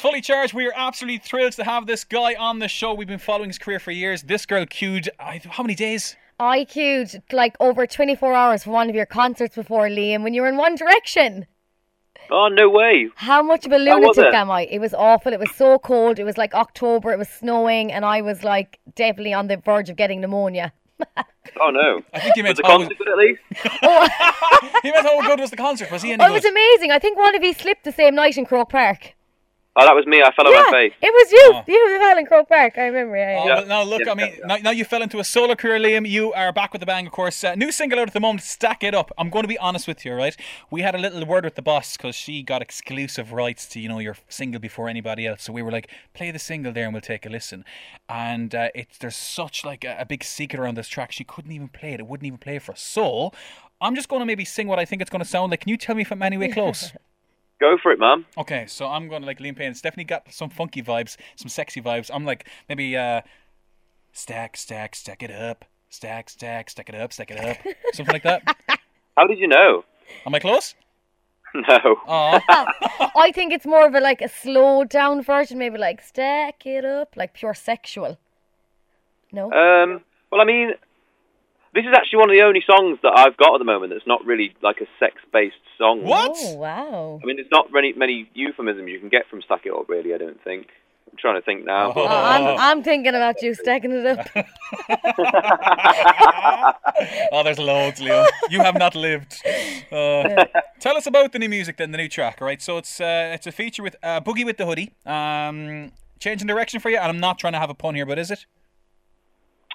It's fully charged. We are absolutely thrilled to have this guy on the show. We've been following his career for years. This girl queued I- how many days? I queued like over 24 hours for one of your concerts before, Liam, when you were in One Direction. Oh no way! How much of a lunatic am I? It was awful. It was so cold. It was like October. It was snowing, and I was like definitely on the verge of getting pneumonia. Oh no! I think you Was meant the how, concert good at least? Oh. he meant how good was the concert? Was he any Oh, it was amazing. I think one of you slipped the same night in Croke Park. Oh, that was me. I fell on yeah, my face. it was you. Oh. You fell in Croke Park. I remember. Yeah, Oh, yeah. well, now look, Yeah, I mean, yeah. now, now you fell into a solo career, Liam. You are back with the bang, of course. Uh, new single out at the moment, Stack It Up. I'm going to be honest with you, right? We had a little word with the boss because she got exclusive rights to, you know, your single before anybody else. So we were like, play the single there and we'll take a listen. And uh, it's there's such like a, a big secret around this track. She couldn't even play it. It wouldn't even play for us. So I'm just going to maybe sing what I think it's going to sound like. Can you tell me if I'm any way close? Go for it, man. Okay, so I'm going to like Liam Payne. It's definitely got some funky vibes, some sexy vibes. I'm like maybe uh, stack, stack, stack it up, stack, stack, stack it up, stack it up, something like that. How did you know? Am I close? No. Oh, I think it's more of a like a slowed down version, maybe like stack it up, like pure sexual. No. Um. Well, I mean, this is actually one of the only songs that I've got at the moment that's not really like a sex-based song. what? Oh wow. I mean, there's not many many euphemisms you can get from "stack it up." Really, I don't think. I'm trying to think now. Oh. Oh, I'm I'm thinking about you stacking it up. oh, there's loads, Leo. You have not lived. Uh, tell us about the new music, then the new track. All right, so it's uh, it's a feature with uh, Boogie with the Hoodie. Um, changing direction for you, and I'm not trying to have a pun here, but is it?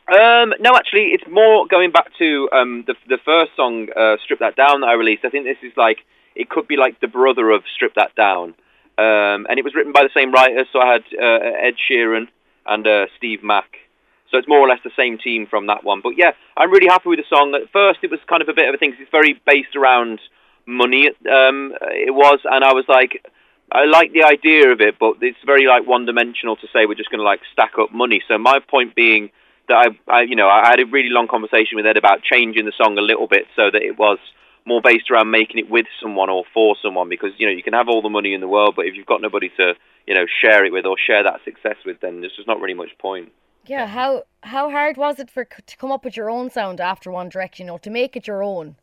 Um, no, actually, it's more going back to um, the the first song, uh, "Strip That Down" that I released. I think this is like it could be like the brother of "Strip That Down," um, and it was written by the same writers. So I had uh, Ed Sheeran and uh, Steve Mac. So it's more or less the same team from that one. But yeah, I'm really happy with the song. At first, it was kind of a bit of a thing. 'cause it's very based around money. Um, it was, and I was like, I like the idea of it, but it's very like one-dimensional to say we're just going to like stack up money. So my point being that I, I, you know, I had a really long conversation with Ed about changing the song a little bit so that it was more based around making it with someone or for someone because you know you can have all the money in the world, but if you've got nobody to you know share it with or share that success with, then there's just not really much point. Yeah, how how hard was it for to come up with your own sound after One Direction, or to make it your own?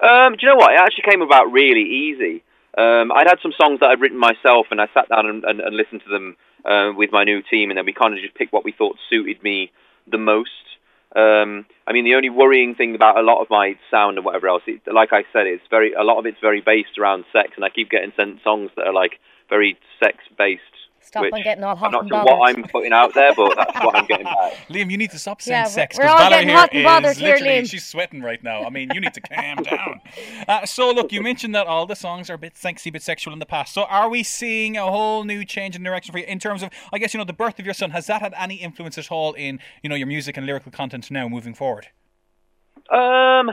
Um, do you know what? It actually came about really easy. Um, I'd had some songs that I'd written myself, and I sat down and, and, and listened to them uh, with my new team, and then we kind of just picked what we thought suited me the most. Um, I mean, the only worrying thing about a lot of my sound and whatever else, it, like I said, it's very a lot of it's very based around sex, and I keep getting sent songs that are like very sex based. Stop which on getting all hot I'm not and sure bothered. what I'm putting out there, but that's what I'm getting back. Liam, you need to stop saying Yeah, sex we're because all Valerie getting here hot and bothered is here, literally Liam. she's sweating right now. I mean, you need to calm down. Uh, so, look, you mentioned that all the songs are a bit sexy, a bit sexual in the past. So, are we seeing a whole new change in direction for you in terms of, I guess, you know, the birth of your son? Has that had any influence at all in, you know, your music and lyrical content now moving forward? Um,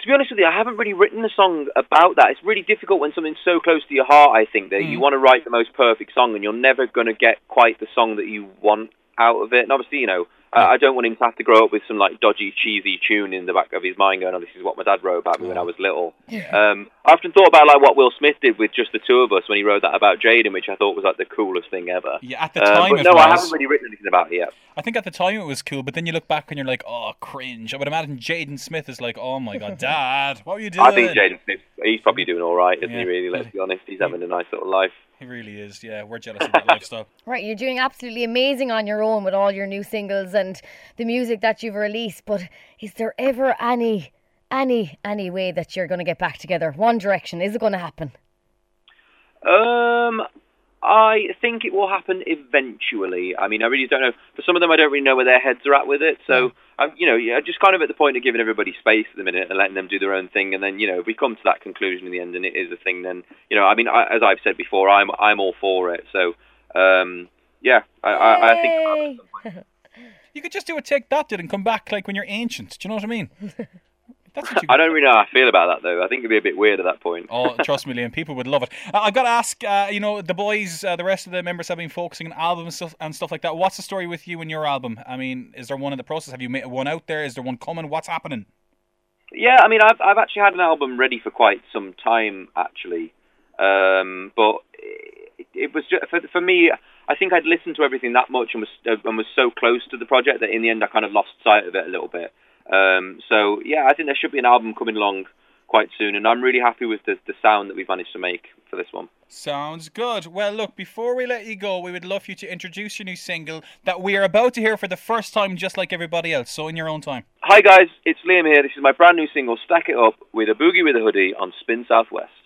to be honest with you, I haven't really written a song about that. It's really difficult when something's so close to your heart. I think that you mm. want to write the most perfect song, and you're never going to get quite the song that you want out of it. And obviously, you know, I I don't want him to have to grow up with some like dodgy, cheesy tune in the back of his mind going, "Oh, this is what my dad wrote about me when I was little." Um, I often thought about like what Will Smith did with just the two of us when he wrote that about Jaden, which I thought was like the coolest thing ever. Yeah, at the Um, time but it no, I haven't really written anything about it yet. I think at the time it was cool, but then you look back and you're like, oh, cringe. I would imagine Jaden Smith is like, oh my god, dad, what were you doing? I think Jaden Smith, he's probably doing all right, isn't Yeah. he? Really, let's be honest, he's having a nice little life. He really is, yeah. We're jealous of that lifestyle. Right, you're doing absolutely amazing on your own with all your new singles and the music that you've released. But is there ever any, any, any way that you're going to get back together? One Direction, is it going to happen? Um, I think it will happen eventually. I mean, I really don't know. For some of them, I don't really know where their heads are at with it. So, I'm, you know, yeah, just kind of at the point of giving everybody space at the minute and letting them do their own thing. And then, you know, if we come to that conclusion in the end and it is a thing, then, you know, I mean, I, as I've said before, I'm I'm all for it. So, um, yeah, I, I, I think. it'll happen at some point. You could just do a Take That did and come back like when you're ancient. Do you know what I mean? That's what you I don't really know how I feel about that though. I think it'd be a bit weird at that point. Oh, trust me, Liam, people would love it. Uh, I've got to ask, uh, you know, the boys, uh, the rest of the members have been focusing on albums and stuff, and stuff like that. What's the story with you and your album? I mean, is there one in the process? Have you made one out there? Is there one coming? What's happening? Yeah, I mean, I've I've actually had an album ready for quite some time, actually, um, but it, it was just, for for me. I think I'd listened to everything that much and was uh, and was so close to the project that in the end I kind of lost sight of it a little bit. Um, so yeah, I think there should be an album coming along quite soon, and I'm really happy with the the sound that we've managed to make for this one. Sounds good. Well, look, before we let you go, we would love you to introduce your new single that we are about to hear for the first time, just like everybody else. So, in your own time. Hi guys, it's Liam here. This is my brand new single, "Stack It Up," with a boogie with a hoodie on Spin Southwest.